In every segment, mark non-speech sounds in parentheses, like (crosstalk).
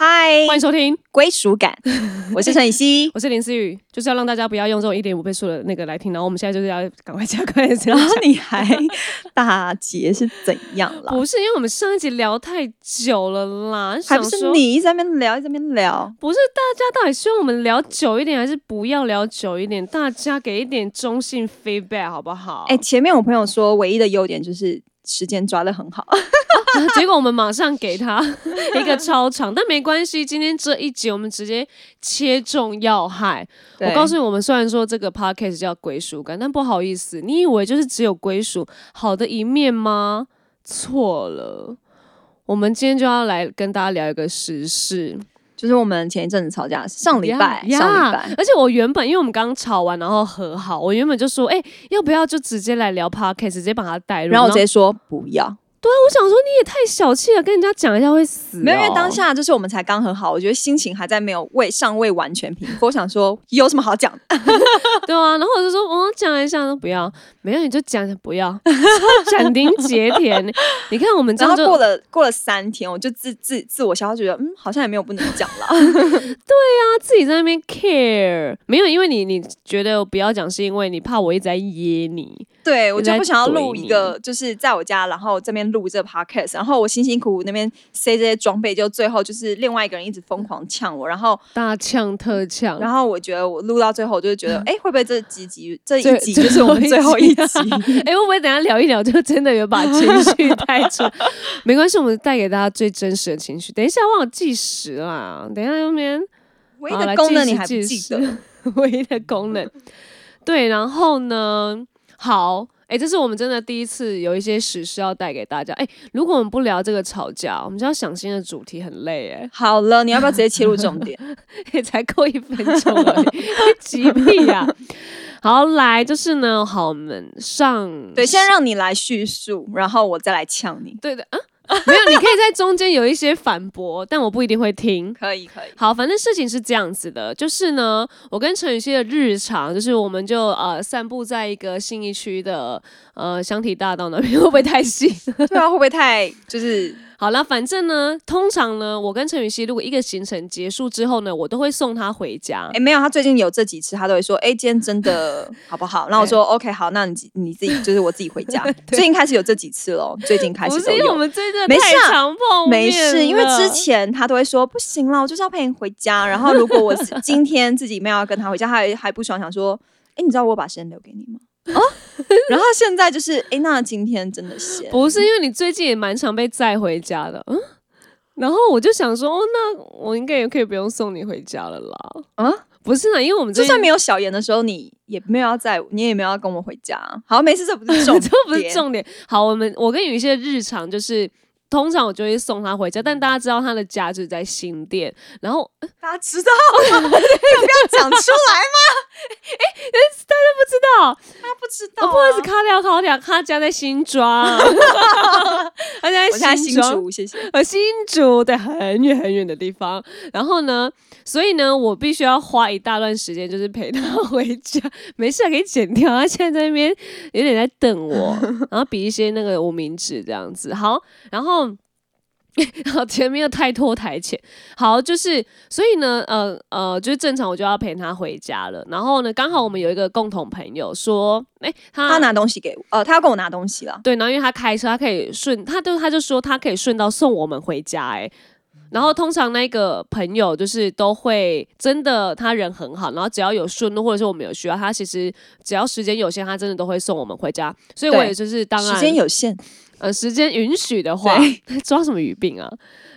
嗨，欢迎收听，归属感，(laughs) 我是陈以希。我是林思雨，就是要让大家不要用这种一点五倍速的那个来听，然后我们现在就是要赶快加快这样然后 (laughs) 你还打结是怎样啦？不是因为我们上一集聊太久了啦，还不是说你一直在那边聊，一直在那边聊。不是大家到底希望我们聊久一点，还是不要聊久一点？大家给一点中性 feedback 好不好？哎、前面我朋友说，唯一的优点就是时间抓的很好。(laughs) 结果我们马上给他 (laughs) 一个超长，但没关系，今天这一集我们直接切中要害。我告诉你，我们虽然说这个 podcast 叫归属感，但不好意思，你以为就是只有归属好的一面吗？错了，我们今天就要来跟大家聊一个时事。就是我们前一阵子吵架，上礼拜呀上礼拜，而且我原本因为我们刚刚吵完，然后和好，我原本就说，哎、要不要就直接来聊 podcast，直接把它带入。然后我直接说不要，对啊，我想说你也太小气了，跟人家讲一下会死、哦。没有，因为当下就是我们才刚和好，我觉得心情还在没有未尚未完全平复。我想说有什么好讲的？(laughs) 对啊，然后我就说，我、讲一下，说不要，没有你就讲不要，(laughs) 斩钉截铁。(laughs) 你看我们这然后样过了过了三天，我就自自自我消化，觉得嗯，好像也没有不能讲了。对啊自己在那边 care，没有，因为你你觉得不要讲，是因为你怕我一直在噎你。对，我就不想要录一个，就是在我家，然后这边录这个 podcast，然后我辛辛苦苦那边塞这些装备，就最后就是另外一个人一直疯狂呛我，然后大呛特呛，然后我觉得我录到最后，我就觉得，(laughs) 哎、会不会这几集这一集就是我们最后一集？(laughs) 哎、会不会等下聊一聊就真的有把情绪带出来？(laughs) 没关系，我们带给大家最真实的情绪。等一下忘了计时啦，等一下那边唯一的功能你还不记得？唯一的功能。对，然后呢，好，哎、这是我们真的第一次有一些史事要带给大家。哎、如果我们不聊这个吵架，我们就要想新的主题，很累哎、好了，你要不要直接切入重点？(laughs) 也才够一分钟而已，(laughs) 急屁呀、好，来就是呢，好，我们上对，先让你来叙述，然后我再来呛你。对的啊，(laughs) 没有，你可以在中间有一些反驳，但我不一定会听。可以，可以。好，反正事情是这样子的，就是呢，我跟陈雨希的日常，就是我们就呃散步在一个信义区的呃香堤大道那边，(laughs) 会不会太细？(laughs) 对啊，会不会太就是好了，反正呢，通常呢，我跟陈雨希如果一个行程结束之后呢，我都会送她回家哎、。没有，他最近有这几次，他都会说，哎、今天真的 (laughs) 好不好？然后我说，OK，好，那你你自己就是我自己回家。(laughs) 最近开始有这几次喽，最近开始都不是因为我。们最近没事啊太常碰面没事，因为之前他都会说不行了，我就是要陪你回家。(laughs) 然后如果我今天自己没有要跟他回家，他还还不爽，想说，哎、你知道我把时间留给你吗？哦，(laughs) 然后现在就是，哎、那今天真的是，不是因为你最近也蛮常被载回家的，嗯，然后我就想说，哦，那我应该也可以不用送你回家了啦。啊，不是呢，因为我们就算没有小严的时候，你也没有要在，你也没有要跟我回家。好，没事，这不是重点 (laughs) 这点，不是重点。好，我们我跟有一些日常就是。通常我就会送他回家，但大家知道他的家就是在新店，然后大家知道吗？(laughs) 要不要讲出来吗？(laughs) 哎，大家不知道，他不知道、不好意思，卡掉卡掉，他家在新庄，他家在新庄，竹，谢谢。呃，新竹在很远很远的地方。然后呢，所以呢，我必须要花一大段时间，就是陪他回家。没事啊，可以剪掉。他现在在那边有点在等我，然后比一些那个无名指这样子。好，然后。(laughs) 然后前面又太拖台前，好，就是所以呢，呃呃，就是正常我就要陪他回家了。然后呢，刚好我们有一个共同朋友说，哎、他他拿东西给我，呃，他要跟我拿东西了。对，然后因为他开车，他可以顺，他就他就说他可以顺道送我们回家、欸，然后通常那个朋友就是都会真的他人很好，然后只要有顺路或者是我们有需要，他其实只要时间有限，他真的都会送我们回家。所以我也就是当然时间有限，呃时间允许的话，(laughs) 抓什么语病啊？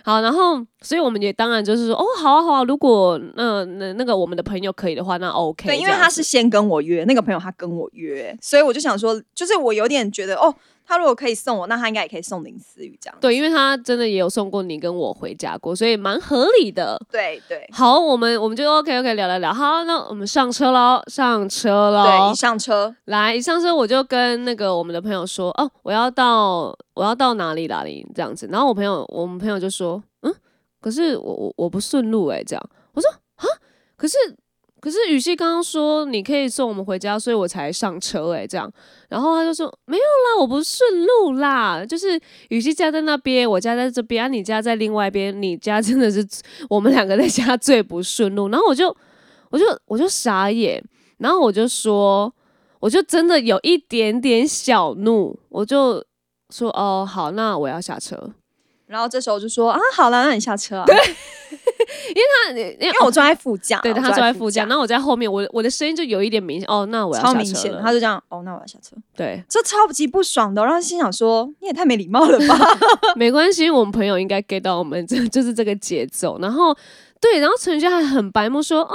好，然后所以我们也当然就是说，哦，好啊好啊，如果那那那个我们的朋友可以的话，那 OK 对，因为他是先跟我约，那个朋友他跟我约，所以我就想说，就是我有点觉得，哦，他如果可以送我，那他应该也可以送林思雨这样。对，因为他真的也有送过你跟我回家过，所以蛮合理的。对对好，我们我们就 OK OK 聊聊聊。好，那我们上车喽，上车喽。对，一上车，来，一上车我就跟那个我们的朋友说，哦，我要到我要到哪里哪里这样子。然后我朋友我们朋友就说，嗯，可是我我我不顺路哎、这样。我说啊，可是可是雨熙刚刚说你可以送我们回家，所以我才上车哎、这样。然后他就说没有啦，我不顺路啦，就是雨熙家在那边，我家在这边，啊，你家在另外一边，你家真的是我们两个在家最不顺路。然后我就我就 (laughs) 我就傻眼，然后我就说，我就真的有一点点小怒，我就说哦好，那我要下车。然后这时候就说啊，好了，那你下车啊。对，那 (laughs) 因为他因为我坐在副驾，对，他坐在副驾，驾，然后我在后面，我我的声音就有一点明显。哦，那我要下车超明显他就这样，哦，那我要下车，对，这超级不爽的。然后心想说，你也太没礼貌了吧？(laughs) 没关系，我们朋友应该 get 到我们这 (laughs) 就是这个节奏。然后对，然后陈宇轩还很白目说，哦，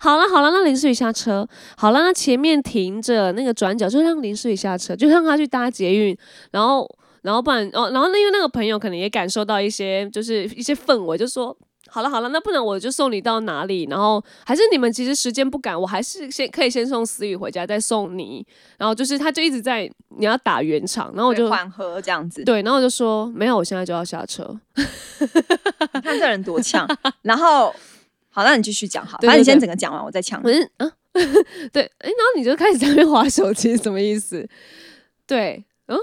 好了好了，让林思雨下车，好了，那前面停着那个转角就让林思雨下车，就让他去搭捷运，然后然后不然哦，然后那因为那个朋友可能也感受到一些就是一些氛围，就说。好了好了，那不然我就送你到哪里？然后还是你们其实时间不赶，我还是先可以先送思雨回家，再送你。然后就是他就一直在你要打圆场，然后我就缓和这样子。对，然后我就说没有，我现在就要下车。你看这人多呛。(laughs) 然后好，那你继续讲好，对反正你先整个讲完，我再呛不。是啊，(laughs) 对，哎，然后你就开始在那边划手机，什么意思？对，嗯，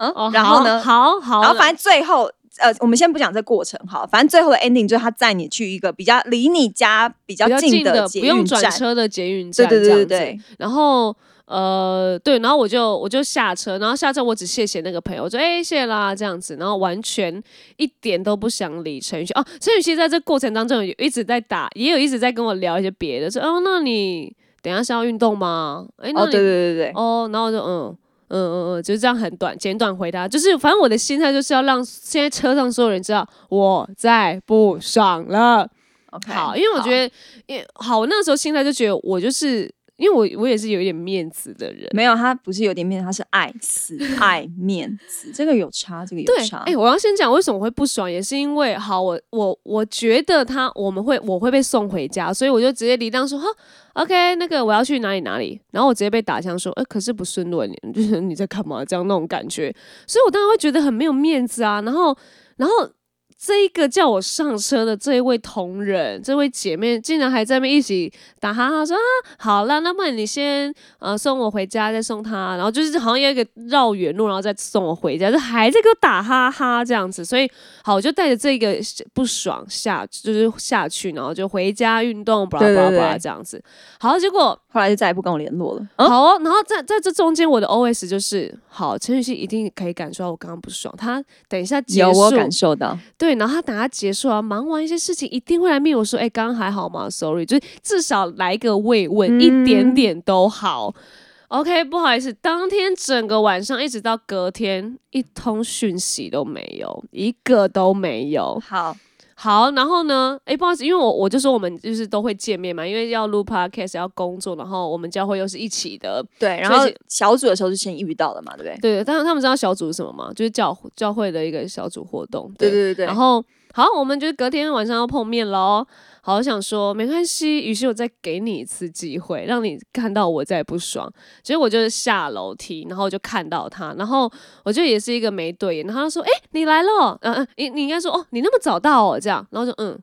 嗯哦，，然后呢？好好，然后反正最后。呃，我们先不讲这过程哈，反正最后的 ending 就是他载你去一个比较离你家比较近近的不用转，车的捷运站，对对对对，然后呃，对，然后我就我就下车，然后下车我只谢谢那个朋友，我说哎、谢谢啦这样子，然后完全一点都不想理陈宇轩哦。陈宇轩在这过程当中有一直在打，也有一直在跟我聊一些别的，说哦，那你等一下是要运动吗？哎、那哦，你对对对对，哦，然后我就嗯。嗯嗯嗯，就是这样很短简短回答，就是反正我的心态就是要让现在车上所有人知道我在不爽了。OK，好，因为我觉得，因为好，我那时候心态就觉得我就是，因为我我也是有一点面子的人。没有，他不是有点面子，他是爱死 (laughs) 爱面子，这个有差，这个有对，差。哎、我要先讲为什么会不爽，也是因为好，我我我觉得他我们会我会被送回家，所以我就直接离当说哈，OK，那个我要去哪里哪里，然后我直接被打枪说，哎、可是不顺路，你就是 (laughs) 你在干嘛？这样那种感觉，所以我当然会觉得很没有面子啊。然后，然后这一个叫我上车的这一位同仁，这位姐妹，竟然还在那边一起打哈哈说啊，好了，那么你先呃送我回家，再送他，然后就是好像有一个绕远路，然后再送我回家，就还在给我打哈哈这样子，所以好，我就带着这个不爽下，就是下去，然后就回家运动，巴拉巴拉巴拉这样子。好，结果后来就再也不跟我联络了。嗯好哦，然后在在这中间，我的 OS 就是好，陈雨希一定可以感受到我刚刚不爽，她等一下结束，有我感受到，对，然后他等他结束啊，忙完一些事情，一定会来面我说，哎、刚刚还好吗？Sorry，就是至少来个慰问，嗯一点点都好。OK，不好意思，当天整个晚上一直到隔天，一通讯息都没有，一个都没有。好，好，然后呢？哎，不好意思，因为我我就说我们就是都会见面嘛，因为要录 podcast 要工作，然后我们教会又是一起的，对，然后小组的时候就先遇到了嘛，对不对？对，但是他们知道小组是什么吗？就是教教会的一个小组活动。对对对对。然后好，我们就是隔天晚上要碰面喽。好，想说没关系，于是我再给你一次机会，让你看到我再不爽。结果我就是下楼梯，然后就看到他，然后我就也是一个没对眼，然后他说：“哎、你来了。”嗯嗯，你你应该说：“哦，你那么早到哦。”这样，然后就嗯。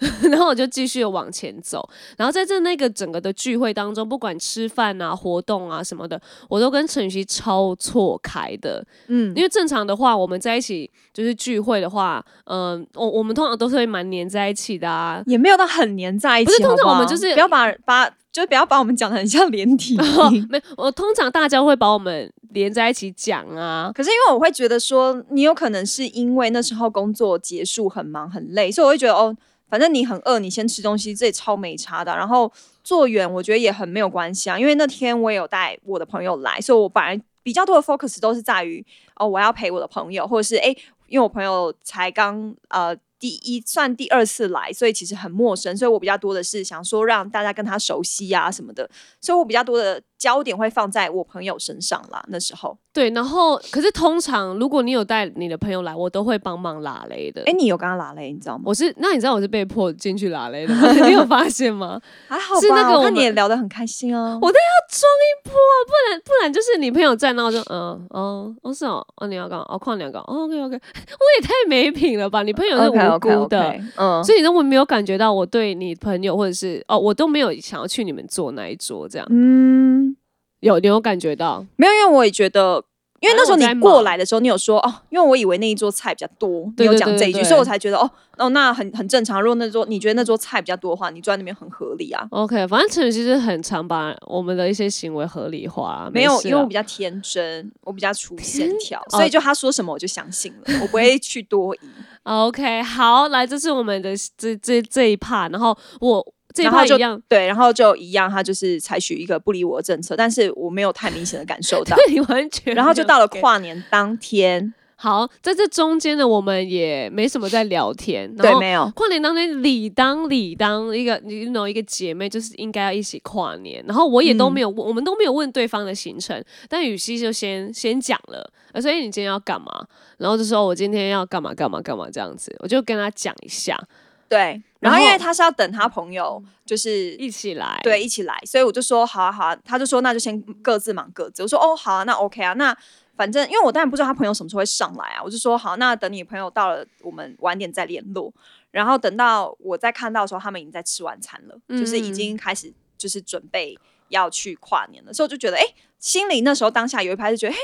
(laughs) 然后我就继续往前走，然后在这那个整个的聚会当中，不管吃饭啊、活动啊什么的，我都跟陈雨希超错开的。嗯，因为正常的话，我们在一起就是聚会的话，嗯、我我们通常都是会蛮黏在一起的啊。也没有到很黏在一起，不是通常我们就是不要把把，就不要把我们讲的很像连体哦。没，我通常大家会把我们连在一起讲啊。可是因为我会觉得说，你有可能是因为那时候工作结束很忙很累，所以我会觉得哦，反正你很饿，你先吃东西，这也超没差的。然后坐远，我觉得也很没有关系啊，因为那天我也有带我的朋友来，所以我本来比较多的 focus 都是在于哦，我要陪我的朋友，或者是诶，因为我朋友才刚呃。第一算第二次来，所以其实很陌生，所以我比较多的是想说让大家跟他熟悉啊什么的，所以我比较多的焦点会放在我朋友身上啦。那时候，对，然后可是通常如果你有带你的朋友来，我都会帮忙拉雷的。哎，你有跟他拉雷，你知道吗？我是，那你知道我是被迫进去拉雷的吗？(laughs) 你有发现吗？还好是那个我们我看你也聊得很开心啊。我都要装一波啊，不然不然就是你朋友在，然后就嗯哦哦是哦哦你要干嘛？哦矿你要干嘛？哦 OK OK，(laughs) 我也太没品了吧？你朋友是无辜的。嗯，所以你都没有感觉到我对你朋友或者是哦，我都没有想要去你们坐那一桌这样，嗯，有你有感觉到？没有，因为我也觉得。因为那时候你过来的时候，你有说哦，因为我以为那一桌菜比较多，你有讲这一句，所以我才觉得哦哦，那很很正常。如果那桌你觉得那桌菜比较多的话，你坐在那边很合理啊。OK，反正陈宇其实很常把我们的一些行为合理化，没有，啊因为我比较天真，我比较粗 (laughs) 线条，哦所以就他说什么我就相信了，我不会去多疑。(laughs) OK，好，来，这是我们的这这这一 part，然后我这一然后就一样，对，然后就一样，他就是采取一个不理我的政策，但是我没有太明显的感受 (laughs) 到。你完全然后就到了跨年当天，好，在这中间呢，我们也没什么在聊天，然对，没有，跨年当天理当理当一个你 know 一个姐妹就是应该要一起跨年，然后我也都没有问，我们都没有问对方的行程，但雨熙就先先讲了，呃所以你今天要干嘛？然后就说我今天要干嘛干嘛干嘛这样子，我就跟他讲一下，对。然后因为他是要等他朋友，就是一起来，对一起来，所以我就说好啊好啊，他就说那就先各自忙各自。我说哦好啊，那 OK 啊，那反正因为我当然不知道他朋友什么时候会上来啊，我就说好，那等你朋友到了，我们晚点再联络。然后等到我再看到的时候，他们已经在吃晚餐了，就是已经开始就是准备要去跨年了，所以我就觉得哎，心里那时候当下有一拍是觉得嘿。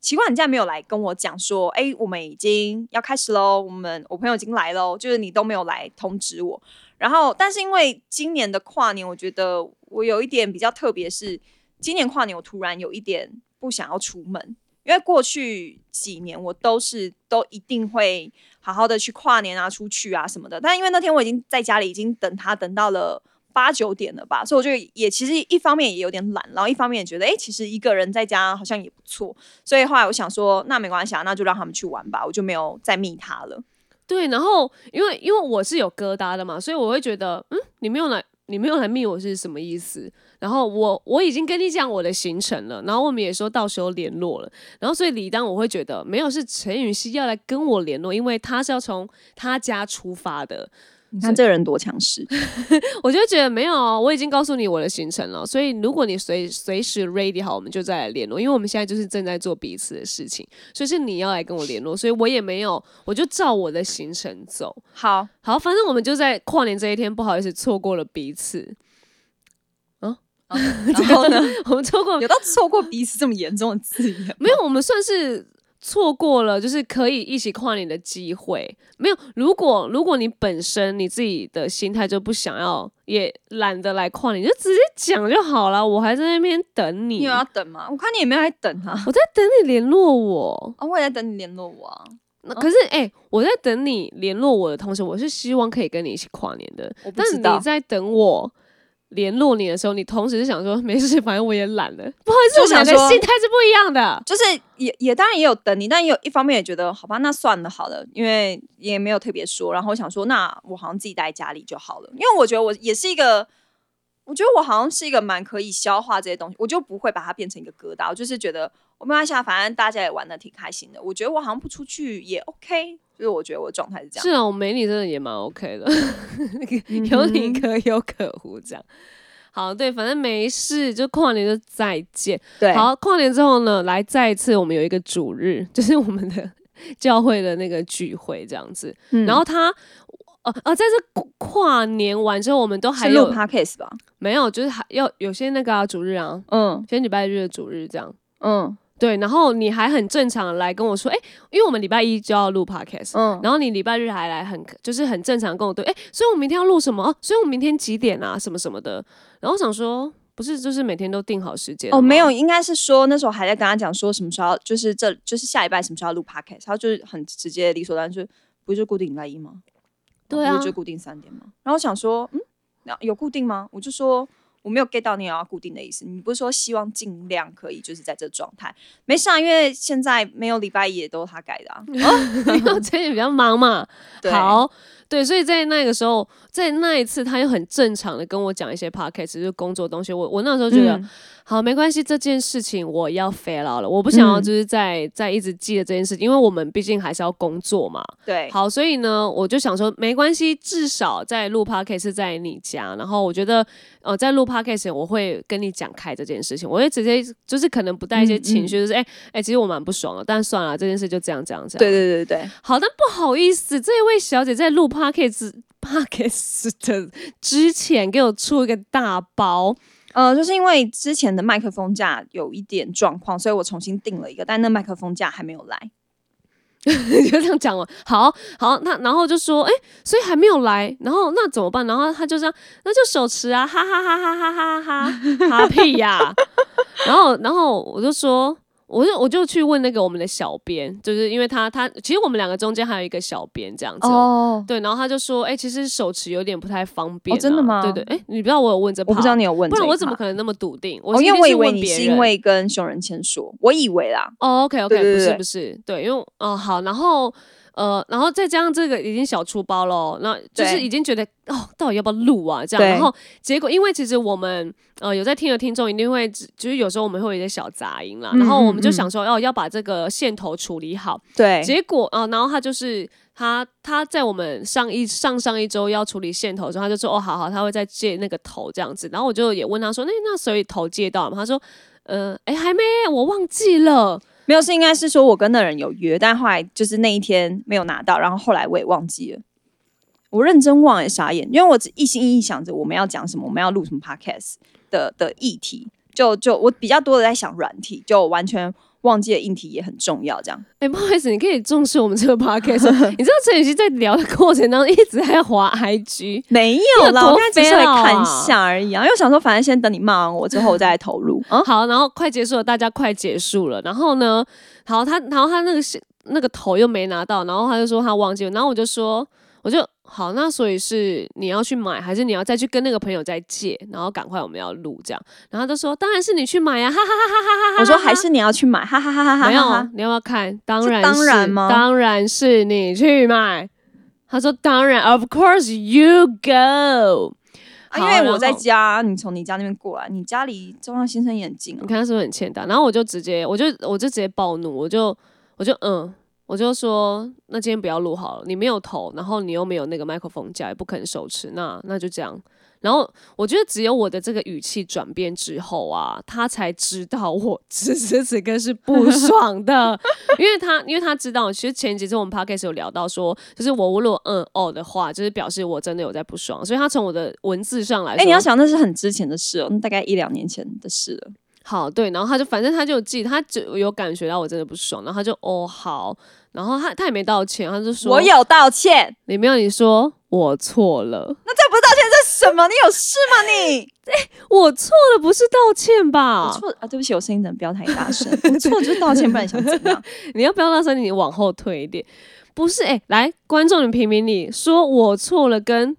奇怪，你竟然没有来跟我讲说，哎、我们已经要开始喽，我们我朋友已经来喽，就是你都没有来通知我。然后，但是因为今年的跨年，我觉得我有一点比较特别是，今年跨年我突然有一点不想要出门，因为过去几年我都是都一定会好好的去跨年啊、出去啊什么的。但因为那天我已经在家里已经等他等到了八九点了吧，所以我就也其实一方面也有点懒，然后一方面也觉得哎、诶其实一个人在家好像也不错。所以后来我想说，那没关系啊，那就让他们去玩吧，我就没有再密他了。对，然后因为因为我是有疙瘩的嘛，所以我会觉得，嗯，你没有来，你没有来密我是什么意思？然后我我已经跟你讲我的行程了，然后我们也说到时候联络了，然后所以理当我会觉得没有是陈雨熙要来跟我联络，因为他是要从他家出发的，你看这个人多强势，(laughs) 我就觉得没有啊，我已经告诉你我的行程了，所以如果你随随时 ready 好，我们就再来联络，因为我们现在就是正在做彼此的事情，所以是你要来跟我联络，所以我也没有，我就照我的行程走。好，好，反正我们就在跨年这一天，不好意思错过了彼此。嗯 (laughs) 然后呢，我们错过有到错过彼此这么严重的字眼？没有？我们算是错过了，就是可以一起跨年的机会。没有，如果如果你本身你自己的心态就不想要，也懒得来跨年，你就直接讲就好了。我还在那边等你，你有要等吗？我看你也没有在等啊。我在等你联络我。哦，我也在等你联络我啊。那可是哎、我在等你联络我的同时，我是希望可以跟你一起跨年的。但是你在等我联络你的时候，你同时是想说没事，反正我也懒了。不好意思，我们两想说个心态是不一样的。就是也也当然也有等你，但也有一方面也觉得好吧，那算了好了，因为也没有特别说。然后我想说，那我好像自己待在家里就好了，因为我觉得我也是一个，我觉得我好像是一个蛮可以消化这些东西，我就不会把它变成一个疙瘩。我就是觉得我没关系啊，反正大家也玩的挺开心的。我觉得我好像不出去也 OK，就是我觉得我的状态是这样。是啊，我没你真的也蛮 OK 的，(laughs) 嗯有你可有可无这样。好，对，反正没事，就跨年就再见。对，好，跨年之后呢，来再一次，我们有一个主日，就是我们的 (laughs) 教会的那个聚会这样子。嗯然后他，呃呃，在这跨年完之后，我们都还有 podcast 吧？没有，就是还要有些那个啊主日啊，嗯先礼拜日的主日这样。嗯对，然后你还很正常地来跟我说，哎、因为我们礼拜一就要录 podcast，、嗯，然后你礼拜日还来很就是很正常跟我对，哎、所以我明天要录什么？哦，所以我明天几点啊？什么什么的。然后我想说，不是就是每天都定好时间哦，没有，应该是说那时候还在跟他讲说什么时候，就是这就是下礼拜什么时候要录 podcast，他就是很直接理所当然，就不是就固定礼拜一吗？对啊不是就固定三点吗？然后我想说，嗯，那有固定吗？我就说我没有 get 到你要固定的意思。你不是说希望尽量可以就是在这状态？没事啊，因为现在没有礼拜一也都是他改的啊。(laughs) (laughs) 因为我最近比较忙嘛。(laughs) 对好，对，所以在那个时候，在那一次，他又很正常的跟我讲一些 podcast，就是工作东西。我我那时候觉得，嗯好，没关系，这件事情我要 fail out 了，我不想要嗯就是在在一直记得这件事情，因为我们毕竟还是要工作嘛。对，好，所以呢，我就想说，没关系，至少在录 podcast 是在你家，然后我觉得，呃，在录 podcast 我会跟你讲开这件事情，我会直接就是可能不带一些嗯情绪，就是哎哎、其实我蛮不爽的，但算了，这件事就这样这样这样。对对对对，好，但不好意思，这位小姐在录 podcast (laughs) podcast 的之前给我出一个大包，呃，就是因为之前的麦克风架有一点状况，所以我重新订了一个，但那麦克风架还没有来。(laughs) 就这样讲了。好好，那然后就说，哎、所以还没有来，然后那怎么办？然后他就这样，那就手持啊，哈哈哈哈哈哈哈哈哈屁呀、然后然后我就说。我就我就去问那个我们的小编，就是因为他他其实我们两个中间还有一个小编这样子，哦，对，然后他就说，哎、其实手持有点不太方便、啊真的吗对对，哎、你不知道我有问这趴，我不知道你有问不然我怎么可能那么笃定？我因为我以为是问别你是因为跟熊仁谦说，我以为啦。哦，OK OK，不是不是，对，因为哦好，然后呃，然后再加上这个已经小出包了，那就是已经觉得哦，到底要不要录啊？这样，然后结果因为其实我们呃有在听的听众一定会，就是有时候我们会有一些小杂音啦，嗯然后我们就嗯想说哦要把这个线头处理好，对，结果啊、呃然后他就是他他在我们上一上上一周要处理线头的时候，他就说哦好好，他会再借那个头这样子。然后我就也问他说，那那所以头借到了吗？他说呃哎还没，我忘记了。没有是应该是说我跟那人有约，但后来就是那一天没有拿到，然后后来我也忘记了。我认真忘也，傻眼，因为我只一心一意想着我们要讲什么，我们要录什么 podcast 的的议题，就就我比较多的在想软体，就完全忘记了硬题也很重要，这样。哎、不好意思，你可以重视我们这个 podcast。你知道陈雨希在聊的过程当中一直在滑 IG，没有我刚才只是来看一下而已啊，因为我想说反正先等你骂完我之后，我再来投入。啊，(laughs) 好，然后快结束了，大家快结束了。然后呢，好，他然后他那个是那个头又没拿到，然后他就说他忘记了，然后我就说，我就好，那所以是你要去买，还是你要再去跟那个朋友再借，然后赶快我们要录这样。然后他就说，当然是你去买呀、哈哈哈哈哈哈。我说还是你要去买，哈哈哈哈哈哈。没有哈，你要不要看？当然当然吗当然是你去买。他说当然，Of course you go。因为我在家，你从你家那边过来，你家离中央新生也很近啊你。看他是不是很欠打？然后我就直接，我就我就直接暴怒，我就我就嗯，我就说，那今天不要录好了，你没有头，然后你又没有那个麦克风架，也不肯手持，那那就这样。然后我觉得只有我的这个语气转变之后啊，他才知道我 (laughs) 此时此刻是不 (laughs) 爽的，因为他因为他知道，其实前几次我们 podcast 有聊到说，就是我如果嗯哦的话，就是表示我真的有在不爽，所以他从我的文字上来说，哎、你要想那是很之前的事哦，那大概一两年前的事了。好，对，然后他就反正他就有记，他就有感觉到我真的不爽，然后他就哦好，然后他他也没道歉，他就说我有道歉，你没有你说我错了，那这不是道歉，这是什么？你有事吗你？(laughs) 哎我错了不是道歉吧我？错啊，对不起，我声音怎么不要太大声？(laughs) 我错了就是道歉，不然你想怎样？(laughs) 你要不要那时候你往后退一点？不是，哎、来观众你评评理，说我错了跟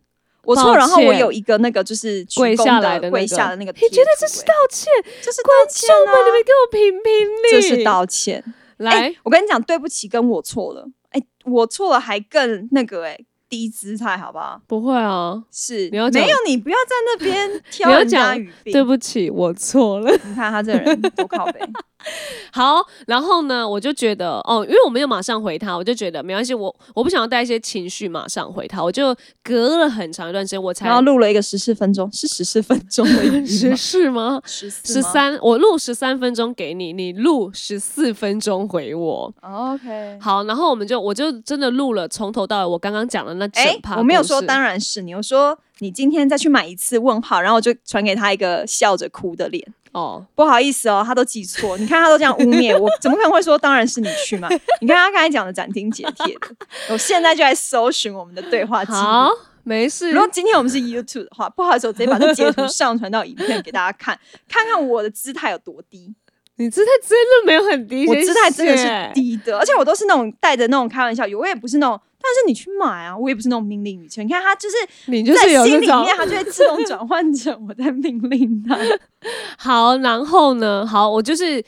我错，然后我有一个那个就是跪下来的跪下的那个，你觉得这是哎道歉？这是道观歉众们，你啊们给我评评理，这是道歉。来。哎我跟你讲，对不起，跟我错了。哎、我错了还更那个哎、低姿态，好不好？不会啊，是没有你不要在那边 (laughs) 挑家讲语病。对不起，我错了。你看他这个人多靠背。(laughs) 好，然后呢，我就觉得哦，因为我没有马上回他，我就觉得没关系，我我不想要带一些情绪马上回他，我就隔了很长一段时间我才然后录了一个十四分钟，是十四分钟 (laughs) 十吗是吗？十四吗十三，我录十三分钟给你，你录十四分钟回我。OK。好，然后我们就我就真的录了从头到尾我刚刚讲的那整我没有说当然是你，我说你今天再去买一次问号，然后我就传给他一个笑着哭的脸。哦，不好意思哦，他都记错。你看他都这样污蔑我，(laughs) 怎么可能会说当然是你去嘛？你看他刚才讲的斩钉截铁的，我现在就来搜寻我们的对话记好录。，没事如。果今天我们是 YouTube 的话，不好意思，我直接把这截图上传到影片给大家看，看看我的姿态有多低。你姿态真的没有很低，我姿态真的是低的，而且我都是那种带着那种开玩笑语，我也不是那种，但是你去买啊，我也不是那种命令语气。你看他就是你就是心里面，他就会自动转换成我在命令他。(laughs) 好，然后呢，好，我就是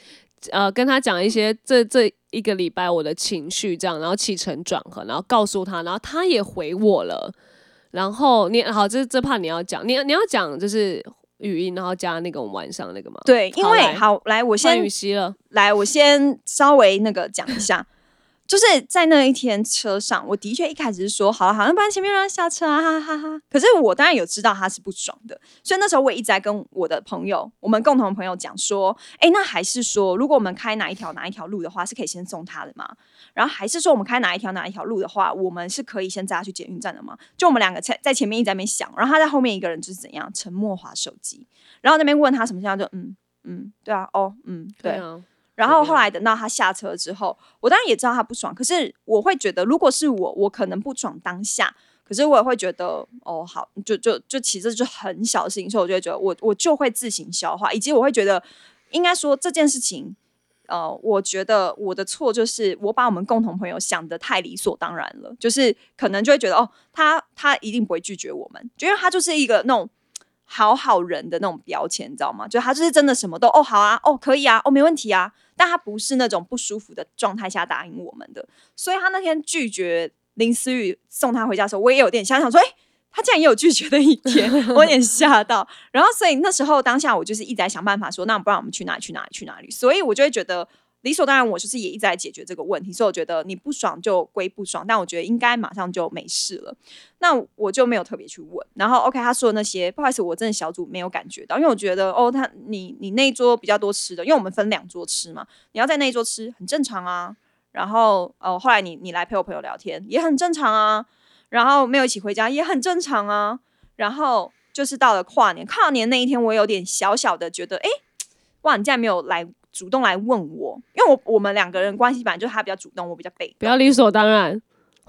呃跟他讲一些这这一个礼拜我的情绪这样，然后起承转合，然后告诉他，然后他也回我了。然后你好，这这怕你要讲，你你要讲就是语音，然后加那个我们晚上那个吗？对，因为好来，我换先语息了，来，我先稍微那个讲一下，(laughs) 就是在那一天车上，我的确一开始是说好了，好，那不然前面让他下车啊，哈哈哈。可是我当然有知道他是不爽的，所以那时候我也一直在跟我的朋友，我们共同朋友讲说，哎，那还是说，如果我们开哪一条哪一条路的话，是可以先送他的吗？然后还是说我们开哪一条哪一条路的话，我们是可以先载他去捷运站的吗？就我们两个在在前面一直在那边想，然后他在后面一个人就是怎样沉默划手机，然后那边问他什么现象，就嗯嗯，对啊，哦嗯对。啊，然后后来等到他下车之后，我当然也知道他不爽，可是我会觉得，如果是我，我可能不爽当下，可是我也会觉得，哦，好，就就就其实就很小的事情，所以我就会觉得我我就会自行消化，以及我会觉得，应该说这件事情，呃，我觉得我的错就是我把我们共同朋友想的太理所当然了，就是可能就会觉得，哦，他他一定不会拒绝我们，就因为他就是一个那种。好好人的那种标签，你知道吗？就他就是真的什么都哦好啊，哦可以啊，哦没问题啊，但他不是那种不舒服的状态下答应我们的，所以他那天拒绝林思雨送他回家的时候，我也有点想想说，哎、他竟然也有拒绝的一天，我有点吓到。然后所以那时候当下我就是一直在想办法说，那不然我们去哪里去哪里去哪里，所以我就会觉得。理所当然，我就是也一直在解决这个问题，所以我觉得你不爽就归不爽，但我觉得应该马上就没事了。那我就没有特别去问。然后 OK，他说的那些，不好意思，我真的小组没有感觉到，因为我觉得哦，他你你那一桌比较多吃的，因为我们分两桌吃嘛，你要在那一桌吃很正常啊。然后哦，后来你你来陪我朋友聊天也很正常啊。然后没有一起回家也很正常啊。然后就是到了跨年，跨年那一天，我有点小小的觉得，哎，哇，你竟然没有来主动来问我，因为我我们两个人关系本来就是他比较主动，我比较被动不要理所当然。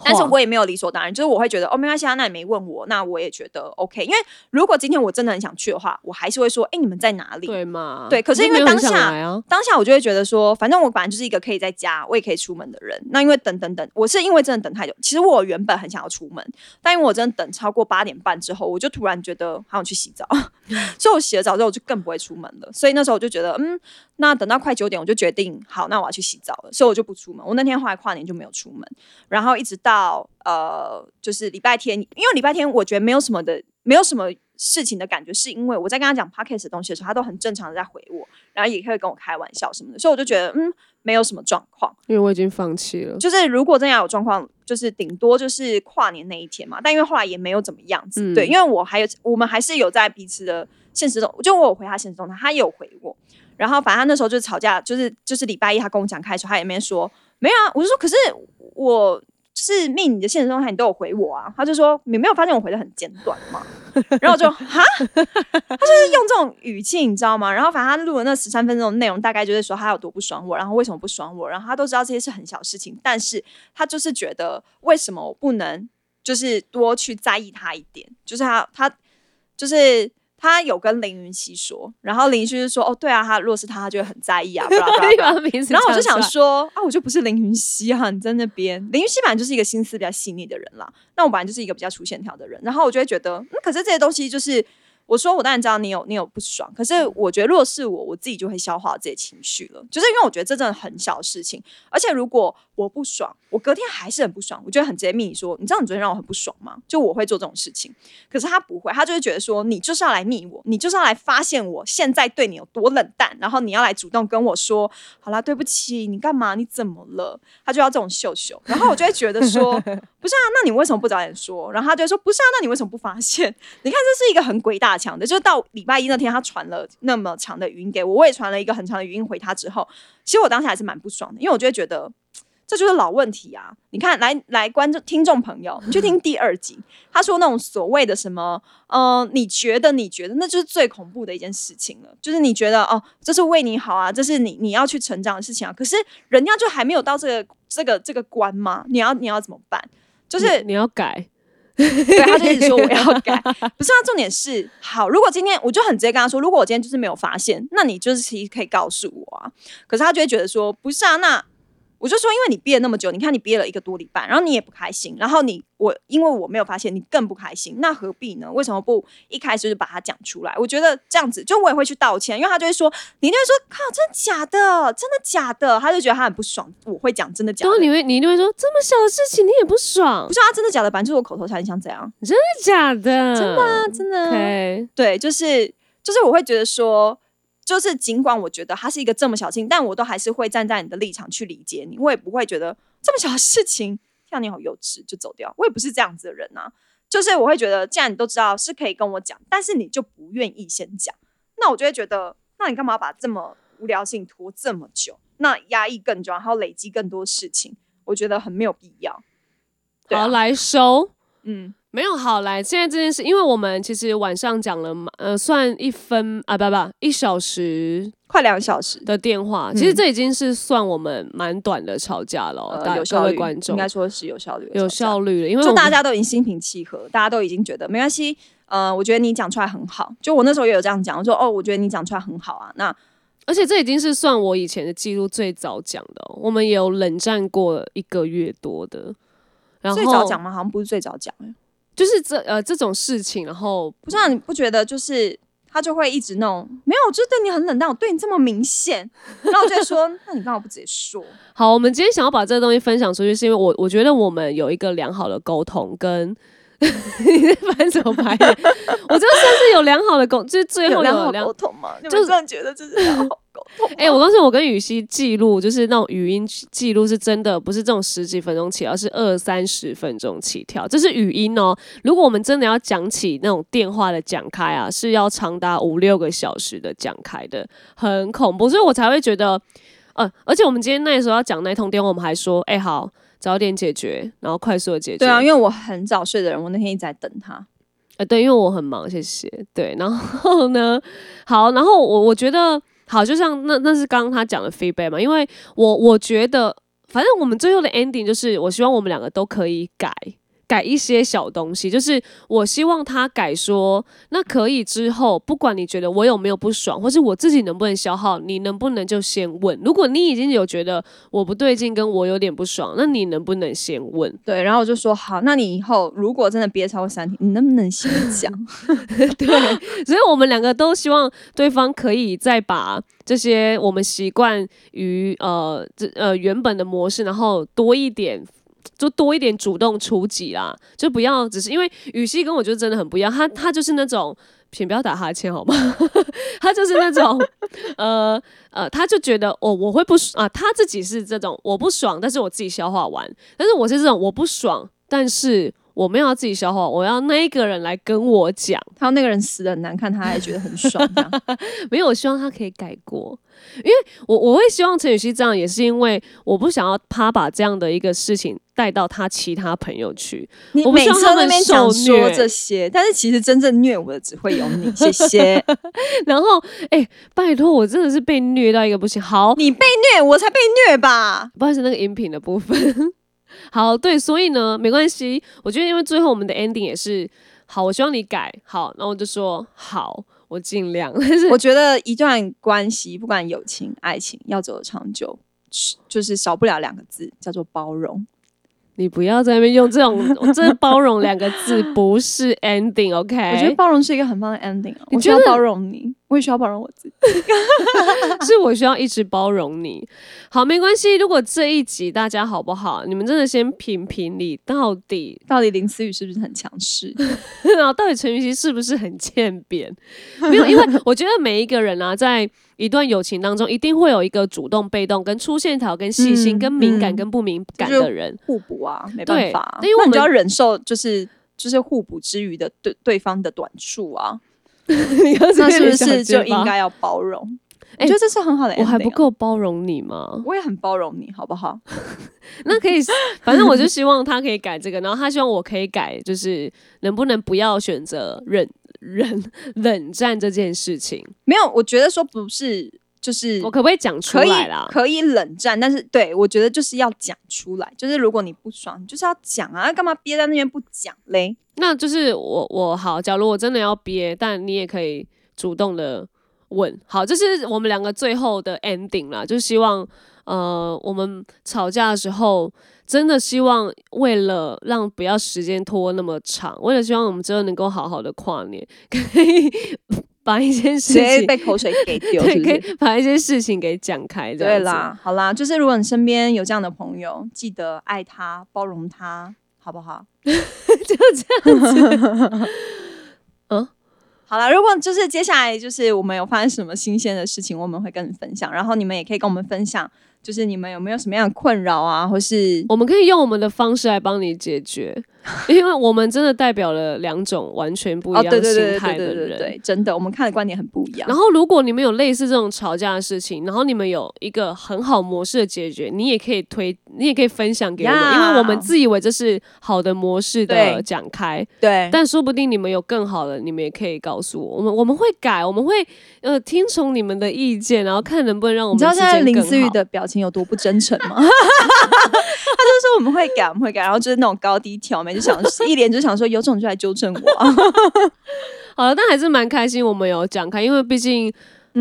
但是我也没有理所当然，就是我会觉得哦，没关系啊，那你没问我，那我也觉得 OK。因为如果今天我真的很想去的话，我还是会说，哎、你们在哪里？对嘛？对可是因为当下啊，当下我就会觉得说，反正我本来就是一个可以在家，我也可以出门的人。那因为等等等，我是因为真的等太久。其实我原本很想要出门，但因为我真的等超过八点半之后，我就突然觉得好想去洗澡，(laughs) 所以我洗了澡之后我就更不会出门了。所以那时候我就觉得，嗯，那等到快九点，我就决定好，那我要去洗澡了，所以我就不出门。我那天后来跨年就没有出门，然后一直到呃，就是礼拜天，因为礼拜天我觉得没有什么的，没有什么事情的感觉，是因为我在跟他讲 podcast 的东西的时候，他都很正常的在回我，然后也可以跟我开玩笑什么的，所以我就觉得嗯，没有什么状况。因为我已经放弃了。就是如果真要有状况，就是顶多就是跨年那一天嘛，但因为后来也没有怎么样子，嗯对，因为我还有我们还是有在彼此的现实中，就我有回他现实中态，他也有回我，然后反正他那时候就是吵架，就是就是礼拜一他跟我讲开的时候，他也没说没有啊，我就说可是我。是命你的现实状态，你都有回我啊？他就说你没有发现我回的很简短吗？(laughs) 然后我就哈，他就是用这种语气，你知道吗？然后反正他录的那十三分钟的内容，大概就是说他有多不爽我，然后为什么不爽我，然后他都知道这些是很小事情，但是他就是觉得为什么我不能就是多去在意他一点，就是他他就是他有跟林云熙说，然后林云熙就说哦对啊，他如果是他，他就会很在意啊，(laughs) 然后我就想说啊，我就不是林云熙啊，你在那边，林云熙本来就是一个心思比较细腻的人啦，那我本来就是一个比较粗线条的人，然后我就会觉得，嗯，可是这些东西就是。我说我当然知道你有你有不爽，可是我觉得如果是我，我自己就会消化这些情绪了，就是因为我觉得这真的很小的事情，而且如果我不爽，我隔天还是很不爽，我就会很直接密你说，你知道你昨天让我很不爽吗？就我会做这种事情，可是他不会，他就会觉得说，你就是要来密我，你就是要来发现我现在对你有多冷淡，然后你要来主动跟我说，好啦，对不起，你干嘛？你怎么了？他就要这种秀秀，然后我就会觉得说，(laughs) 不是啊，那你为什么不早点说？然后他就会说，不是啊，那你为什么不发现？(laughs) 你看，这是一个很鬼打墙的，就是到礼拜一那天，他传了那么长的语音给我，我也传了一个很长的语音回他之后，其实我当时还是蛮不爽的，因为我就会觉得。这就是老问题啊！你看，来来，观众、听众朋友，你去听第二集，他说那种所谓的什么，呃，你觉得你觉得，那就是最恐怖的一件事情了。就是你觉得哦，这是为你好啊，这是你你要去成长的事情啊。可是人家就还没有到这个这个这个关吗，你要你要怎么办？就是你要改，对，他就一直说我要 (laughs) 改，不是他重点是好。如果今天我就很直接跟他说，如果我今天就是没有发现，那你就是其实可以告诉我啊。可是他就会觉得说，不是啊，那。我就说，因为你憋了那么久，你看你憋了一个多礼拜，然后你也不开心，然后你我因为我没有发现，你更不开心，那何必呢？为什么不一开始就把它讲出来？我觉得这样子，就我也会去道歉，因为他就会说，你就会说，靠，真的假的？真的假的？他就觉得他很不爽，我会讲真的假的。然后你会，你就会说，这么小的事情你也不爽？不是啊，真的假的？反正就是我口头禅，你想怎样？真的假的？真的，真的。对，就是就是我会觉得说。就是尽管我觉得他是一个这么小心，但我都还是会站在你的立场去理解你。我也不会觉得这么小的事情，像你好幼稚就走掉。我也不是这样子的人啊。就是我会觉得，既然你都知道是可以跟我讲，但是你就不愿意先讲，那我就会觉得，那你干嘛把这么无聊性拖这么久？那压抑更重，然后累积更多事情，我觉得很没有必要。好，来收，嗯。没有好来，现在这件事，因为我们其实晚上讲了嘛，呃，算一分啊，不不，一小时，快两小时。的电话，其实这已经是算我们蛮短的吵架了。有各位观众。应该说是有效率，有效率了，因为就大家都已经心平气和，大家都已经觉得没关系。呃，我觉得你讲出来很好，就我那时候也有这样讲，我说哦，我觉得你讲出来很好啊。那而且这已经是算我以前的记录最早讲的，我们也有冷战过一个月多的。然后最早讲吗？好像不是最早讲就是这呃这种事情，然后不知道你不觉得就是他就会一直弄，没有，就是对你很冷淡，我对你这么明显，然后我就说，(laughs) 那你干嘛不直接说？好，我们今天想要把这个东西分享出去，是因为我我觉得我们有一个良好的沟通，跟你在翻什么牌？我这算是有良好的沟，就是最后良好沟通嘛？就这样觉得这是良好。(laughs) 哎，我告诉我跟雨熙记录，就是那种语音记录，是真的不是这种十几分钟起，而是二三十分钟起跳。这是语音哦。如果我们真的要讲起那种电话的讲开啊，是要长达五六个小时的讲开的，很恐怖。所以我才会觉得，呃，而且我们今天那时候要讲那通电话，我们还说，哎，好，早点解决，然后快速的解决。对啊，因为我很早睡的人，我那天一直在等他。呃，对，因为我很忙，谢谢。对，然后呢，好，然后我我觉得。好，就像那那是刚刚他讲的 feedback 嘛，因为我我觉得，反正我们最后的 ending 就是，我希望我们两个都可以改。改一些小东西，就是我希望他改说，那可以之后，不管你觉得我有没有不爽，或是我自己能不能消耗，你能不能就先问？如果你已经有觉得我不对劲，跟我有点不爽，那你能不能先问？对，然后我就说好，那你以后如果真的憋超过三天，你能不能先讲？(laughs) 对，所以我们两个都希望对方可以再把这些我们习惯于呃这呃原本的模式，然后多一点。就多一点主动出击啦，就不要只是因为雨熙跟我就真的很不一样，他他就是那种，请不要打哈欠好吗？(laughs) 他就是那种，(laughs) 呃呃，他就觉得哦我会不爽啊，他自己是这种我不爽，但是我自己消化完，但是我是这种我不爽，但是。我没有要自己消化，我要那一个人来跟我讲。他那个人死的很难看，他还觉得很爽。(laughs) 没有，我希望他可以改过，因为我我会希望陈雨希这样，也是因为我不想要他把这样的一个事情带到他其他朋友去。你每次那边想说这些，但是其实真正虐我的只会有你。(laughs) 谢谢。然后，哎，拜托，我真的是被虐到一个不行。好，你被虐，我才被虐吧？不好意思，那个饮品的部分。好，对，所以呢，没关系。我觉得，因为最后我们的 ending 也是好，我希望你改好，然后我就说好，我尽量。(laughs) 但是我觉得一段关系，不管友情、爱情，要走的长久，就是少不了两个字，叫做包容。你不要在那边用这种“这 (laughs) 包容”两个字，不是 ending，OK？我觉得包容是一个很棒的 ending。我需要包容你，我也需要包容我自己。(laughs) (laughs) 是我需要一直包容你。好，没关系。如果这一集大家好不好？你们真的先评评理，到底 (laughs) 到底林思雨是不是很强势？然后到底陈雨希是不是很欠扁？没有，因为我觉得每一个人啊，在一段友情当中，一定会有一个主动、被动、跟出线条、跟细心、跟敏感、跟不敏感的人，互补啊，没办法，因为我们就要忍受，就是就是互补之余的对对方的短处啊。(laughs) 那是不是就应该要包容？我觉得这是很好的。我还不够包容你吗？我也很包容你，好不好？(laughs) 那可以，(laughs) 反正我就希望他可以改这个，然后他希望我可以改，就是能不能不要选择忍忍冷战这件事情？没有，我觉得说不是就是我可不可以讲出来啦？可以冷战，但是对我觉得就是要讲出来，就是如果你不爽，你就是要讲啊，干嘛憋在那边不讲嘞？那就是我我好，假如我真的要憋，但你也可以主动的问。好，这是我们两个最后的 ending 啦，就希望呃我们吵架的时候，真的希望为了让不要时间拖那么长，为了希望我们之后能够好好的跨年，可以把一些事情。被口水给丢，(laughs) 对？可以把一些事情给讲开，这样子，对啦，好啦，就是如果你身边有这样的朋友，记得爱他、包容他，好不好？(laughs) 就这样子嗯，(laughs) 好了，如果就是接下来就是我们有发生什么新鲜的事情，我们会跟你分享，然后你们也可以跟我们分享，就是你们有没有什么样的困扰啊，或是我们可以用我们的方式来帮你解决，(laughs) 因为我们真的代表了两种完全不一哦，样心态对的人。对对对，真的，我们看的观点很不一样。然后，如果你们有类似这种吵架的事情，然后你们有一个很好模式的解决，你也可以推，你也可以分享给我们呀因为我们自以为这是好的模式的对讲开，对，但说不定你们有更好的，你们也可以告诉我，我们我们会改，我们会呃听从你们的意见，然后看能不能让我们你知道现在林思雨的表情有多不真诚吗？(laughs) 他就说我们会改，我们会改，然后就是那种高低挑眉，就想一脸就想说有种就来纠正我啊、(laughs) 好了，但还是蛮开心，我们有讲开，因为毕竟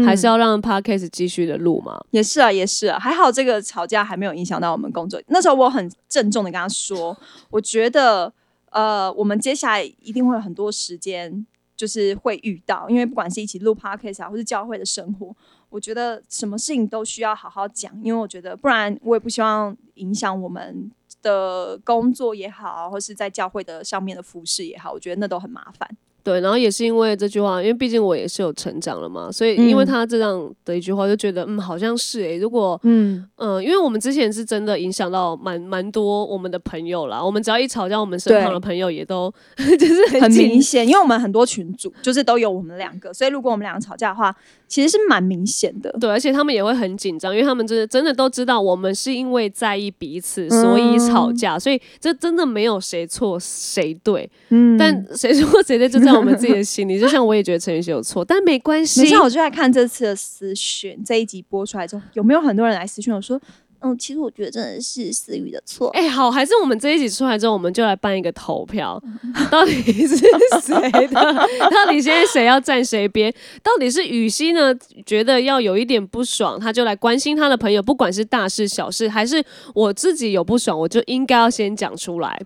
还是要让 podcast 继续的录嘛。也是啊，也是啊，还好这个吵架还没有影响到我们工作。那时候我很郑重的跟他说，我觉得呃，我们接下来一定会有很多时间，就是会遇到，因为不管是一起录 podcast 啊，或是教会的生活，我觉得什么事情都需要好好讲，因为我觉得不然我也不希望影响我们的工作也好，或是在教会的上面的服饰也好，我觉得那都很麻烦。对，然后也是因为这句话，因为毕竟我也是有成长了嘛，所以因为嗯。他这样的一句话，就觉得嗯，好像是诶、如果嗯，嗯、因为我们之前是真的影响到蛮蛮多我们的朋友啦，我们只要一吵架，我们身旁的朋友也都 (laughs) 就是很很明显，因为我们很多群组就是都有我们两个，所以如果我们两个吵架的话，其实是蛮明显的。对，而且他们也会很紧张，因为他们真的真的都知道我们是因为在意彼此，所以吵架，所以这真的没有谁错谁对，嗯。但谁错谁对就在我们自己的心里。就像我也觉得陈宇贤有错，但没关系实际上，我就在看这次的私讯，这一集播出来之后，有没有很多人来私讯我说，嗯，其实我觉得真的是思雨的错。哎、好，还是我们这一集出来之后，我们就来办一个投票，(laughs) 到底是谁的？到底现在谁要站谁边？到底是雨熙呢？觉得要有一点不爽，他就来关心他的朋友，不管是大事小事，还是我自己有不爽，我就应该要先讲出来。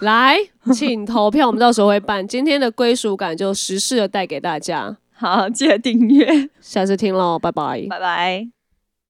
来，请投票，我们到时候会办。今天的归属感就实时的带给大家，好，记得订阅，下次听喽，拜拜。拜拜。